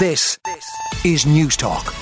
This is News Talk.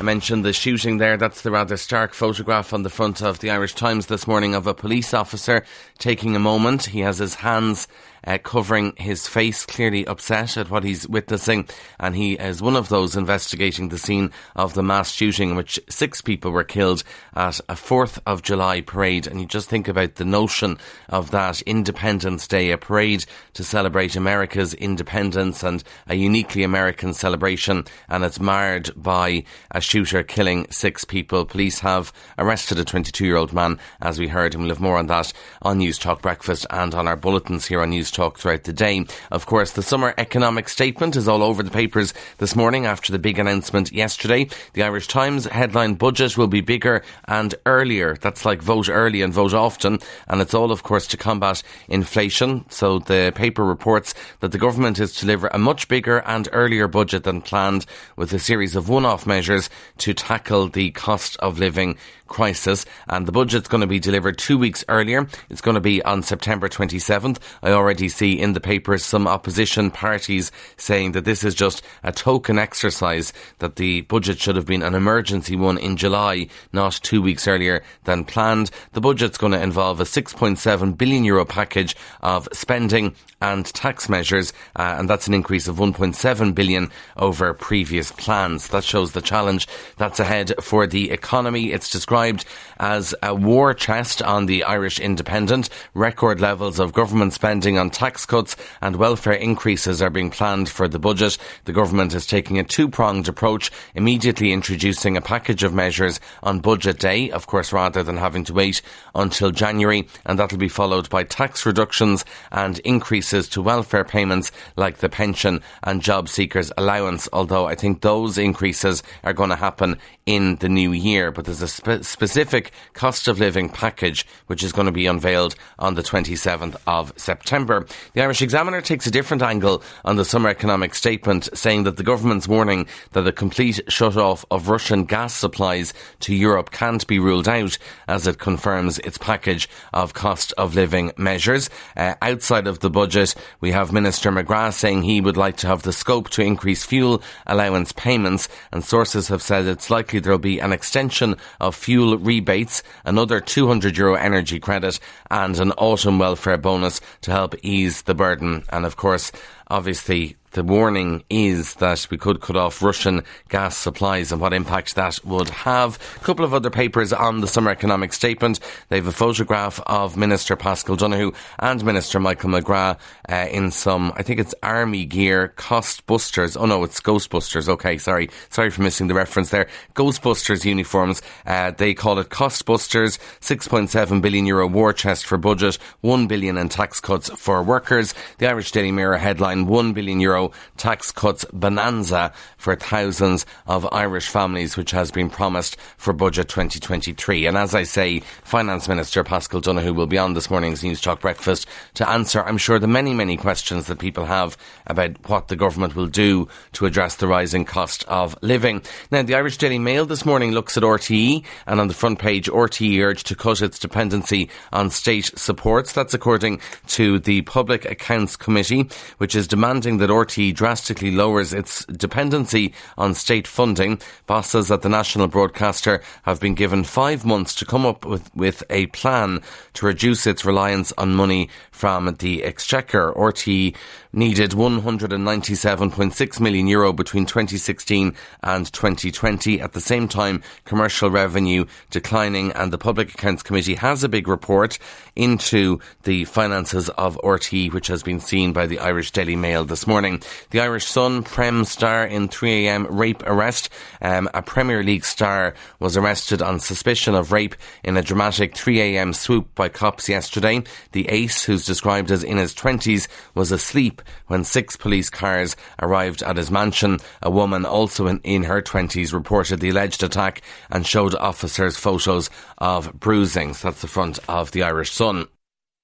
I mentioned the shooting there. That's the rather stark photograph on the front of the Irish Times this morning of a police officer taking a moment. He has his hands uh, covering his face, clearly upset at what he's witnessing. And he is one of those investigating the scene of the mass shooting in which six people were killed at a 4th of July parade. And you just think about the notion of that Independence Day, a parade to celebrate America's independence and a uniquely American celebration. And it's marred by a shooter killing six people. Police have arrested a 22 year old man, as we heard, and we'll have more on that on News Talk Breakfast and on our bulletins here on News talk throughout the day. Of course, the summer economic statement is all over the papers this morning after the big announcement yesterday. The Irish Times headline budget will be bigger and earlier. That's like vote early and vote often. And it's all, of course, to combat inflation. So the paper reports that the government is to deliver a much bigger and earlier budget than planned with a series of one-off measures to tackle the cost of living crisis. And the budget's going to be delivered two weeks earlier. It's going to be on September 27th. I already see in the papers some opposition parties saying that this is just a token exercise, that the budget should have been an emergency one in July, not two weeks earlier than planned. The budget's going to involve a 6.7 billion euro package of spending and tax measures, uh, and that's an increase of 1.7 billion over previous plans. That shows the challenge that's ahead for the economy. It's described as a war chest on the Irish Independent. Record levels of government spending on tax cuts and welfare increases are being planned for the budget. The government is taking a two-pronged approach, immediately introducing a package of measures on budget day, of course, rather than having to wait until January, and that'll be followed by tax reductions and increases to welfare payments like the pension and job seekers allowance, although I think those increases are going to happen in the new year. But there's a spe- specific cost of living package which is going to be unveiled on the 27th of September. The Irish Examiner takes a different angle on the summer economic statement, saying that the government's warning that a complete shut off of Russian gas supplies to Europe can't be ruled out as it confirms its package of cost of living measures. Uh, outside of the budget, budget. We have Minister McGrath saying he would like to have the scope to increase fuel allowance payments, and sources have said it's likely there'll be an extension of fuel rebates, another 200 euro energy credit, and an autumn welfare bonus to help ease the burden. And of course, obviously, the warning is that we could cut off Russian gas supplies and what impact that would have. A couple of other papers on the summer economic statement. They have a photograph of Minister Paschal Donohoe and Minister Michael McGrath uh, in some, I think it's army gear, cost busters. Oh no, it's Ghostbusters. Okay, sorry. Sorry for missing the reference there. Ghostbusters uniforms. Uh, they call it cost busters. 6.7 billion euro war chest for budget. 1 billion in tax cuts for workers. The Irish Daily Mirror headline 1 billion euro tax cuts bonanza for thousands of Irish families, which has been promised for Budget 2023. And as I say, Finance Minister Paschal Donohoe will be on this morning's News Talk Breakfast to answer, I'm sure, the many, many questions that people have about what the government will do to address the rising cost of living. Now, the Irish Daily Mail this morning looks at RTE, and on the front page, RTE urged to cut its dependency on state supports. That's according to the Public Accounts Committee, which is demanding that RTE drastically lowers its dependency on state funding. Bosses at the national broadcaster have been given five months to come up with, with a plan to reduce its reliance on money from the exchequer. RTE needed 197.6 million euro between 2016 and 2020. At the same time, commercial revenue declining and the Public Accounts Committee has a big report into the finances of RTE, which has been seen by the Irish Daily Mail this morning. The Irish Sun Prem star in 3am rape arrest. Um, a Premier League star was arrested on suspicion of rape in a dramatic 3am swoop by cops yesterday. The ace, who's described as in his 20s, was asleep when six police cars arrived at his mansion. A woman, also in, in her 20s, reported the alleged attack and showed officers photos of bruisings. That's the front of the Irish Sun.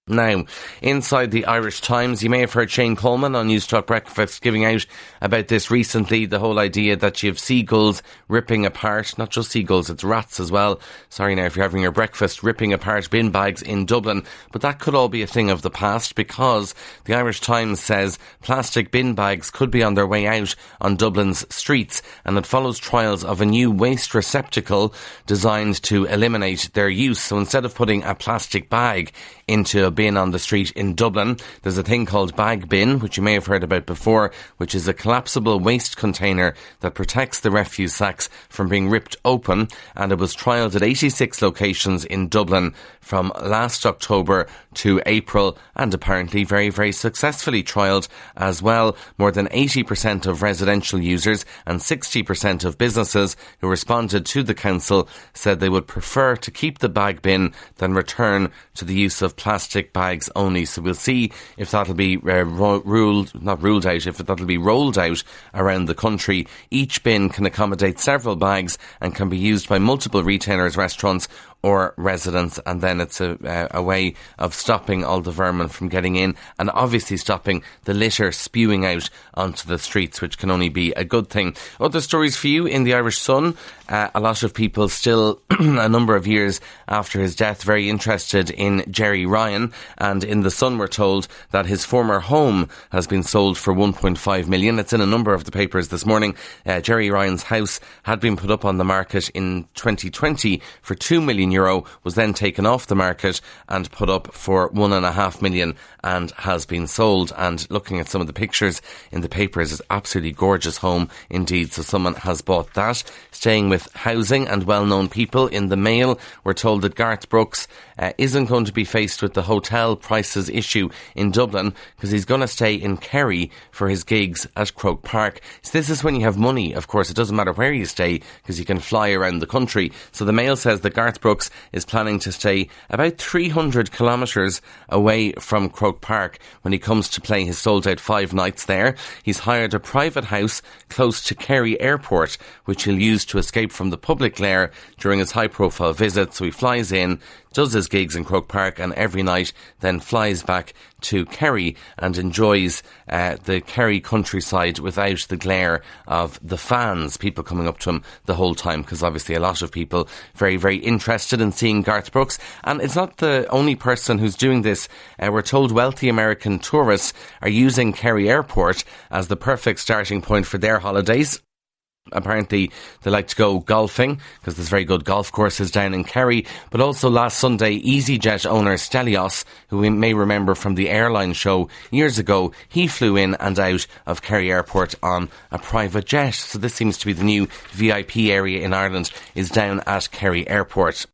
Now, inside the Irish Times, you may have heard Shane Coleman on Newstalk Breakfast giving out about this recently, the whole idea that you have seagulls ripping apart, not just seagulls, it's rats as well. Sorry now if you're having your breakfast, ripping apart bin bags in Dublin. But that could all be a thing of the past because the Irish Times says plastic bin bags could be on their way out on Dublin's streets and it follows trials of a new waste receptacle designed to eliminate their use. So instead of putting a plastic bag into a bin on the street in Dublin. There's a thing called Bag Bin, which you may have heard about before, which is a collapsible waste container that protects the refuse sacks from being ripped open. And it was trialled at 86 locations in Dublin from last October to April and apparently very, very successfully trialled as well. More than 80% of residential users and 60% of businesses who responded to the council said they would prefer to keep the bag bin than return to the use of plastic bags only. So we'll see if that'll be uh, ro- ruled, not ruled out, if that'll be rolled out around the country. Each bin can accommodate several bags and can be used by multiple retailers, restaurants or residents, and then it's a, a way of stopping all the vermin from getting in, and obviously stopping the litter spewing out onto the streets, which can only be a good thing. Other stories for you in the Irish Sun. Uh, a lot of people still, a number of years after his death, very interested in Gerry Ryan, and in the Sun, we're told that his former home has been sold for 1.5 million. It's in a number of the papers this morning. Uh, Gerry Ryan's house had been put up on the market in 2020 for 2 million euro was then taken off the market and put up for one and a half million and has been sold. And looking at some of the pictures in the papers, is absolutely gorgeous home indeed. So someone has bought that. Staying with housing and well-known people in the Mail, we're told that Garth Brooks uh, isn't going to be faced with the hotel prices issue in Dublin because he's going to stay in Kerry for his gigs at Croke Park. So this is when you have money. Of course, it doesn't matter where you stay because you can fly around the country. So the Mail says that Garth Brooks is planning to stay about 300 kilometres away from Croke Park when he comes to play his sold out five nights there. He's hired a private house close to Kerry Airport, which he'll use to escape from the public glare during his high profile visit. So he flies in, does his gigs in Croke Park, and every night then flies back to Kerry and enjoys uh, the Kerry countryside without the glare of the fans, people coming up to him the whole time, because obviously a lot of people very, very interested in seeing Garth Brooks. And it's not the only person who's doing this. Uh, we're told wealthy American tourists are using Kerry Airport as the perfect starting point for their holidays. Apparently, they like to go golfing because there's very good golf courses down in Kerry. But also last Sunday, EasyJet owner Stelios, who we may remember from the airline show years ago, he flew in and out of Kerry Airport on a private jet. So this seems to be the new VIP area in Ireland is down at Kerry Airport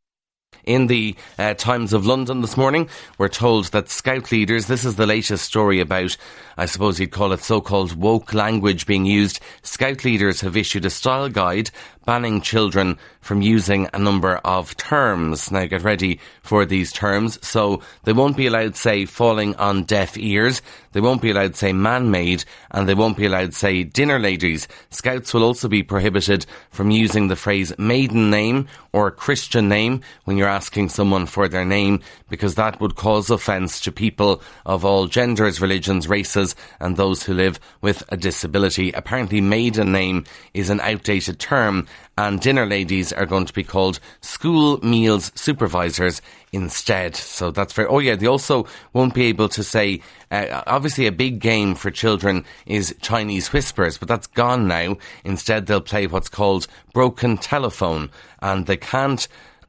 in the uh, Times of London this morning. We're told that Scout leaders, this is the latest story about, I suppose you'd call it so called woke language being used. Scout leaders have issued a style guide banning children from using a number of terms. Now get ready for these terms. So they won't be allowed say falling on deaf ears. They won't be allowed say man-made and they won't be allowed say dinner ladies. Scouts will also be prohibited from using the phrase maiden name or Christian name when you're asking someone for their name because that would cause offence to people of all genders, religions, races and those who live with a disability. Apparently maiden name is an outdated term and dinner ladies are going to be called school meals supervisors instead. So that's very, oh yeah, they also won't be able to say, uh, obviously a big game for children is Chinese whispers, but that's gone now. Instead, they'll play what's called broken telephone and they can't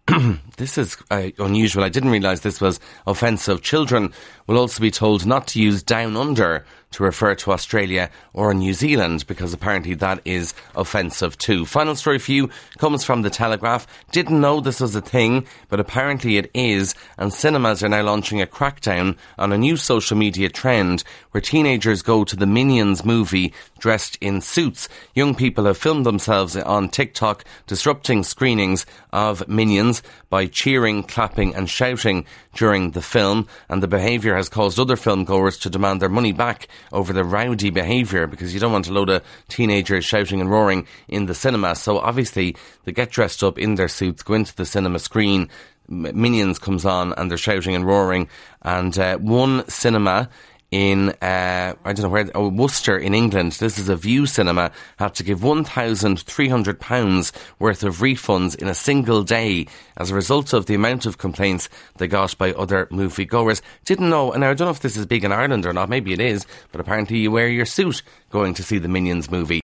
this is uh, unusual. I didn't realise this was offensive. Children will also be told not to use down under to refer to Australia or New Zealand because apparently that is offensive too. Final story for you comes from the Telegraph. Didn't know this was a thing, but apparently it is, and cinemas are now launching a crackdown on a new social media trend where teenagers go to the Minions movie dressed in suits. Young people have filmed themselves on TikTok disrupting screenings of Minions by cheering, clapping and shouting during the film, and the behaviour has caused other film goers to demand their money back over the rowdy behaviour because you don't want a load of teenagers shouting and roaring in the cinema. So obviously they get dressed up in their suits, go into the cinema screen. Minions comes on and they're shouting and roaring. And uh, one cinema in uh, I don't know where oh, Worcester in England. This is a Vue cinema had to give one thousand three hundred pounds worth of refunds in a single day as a result of the amount of complaints they got by other moviegoers. Didn't know, and I don't know if this is big in Ireland or not. Maybe it is, but apparently you wear your suit going to see the Minions movie.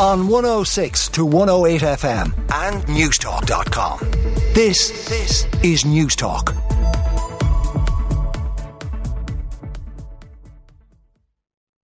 On 106 to 108 FM and Newstalk.com. This, this is Newstalk.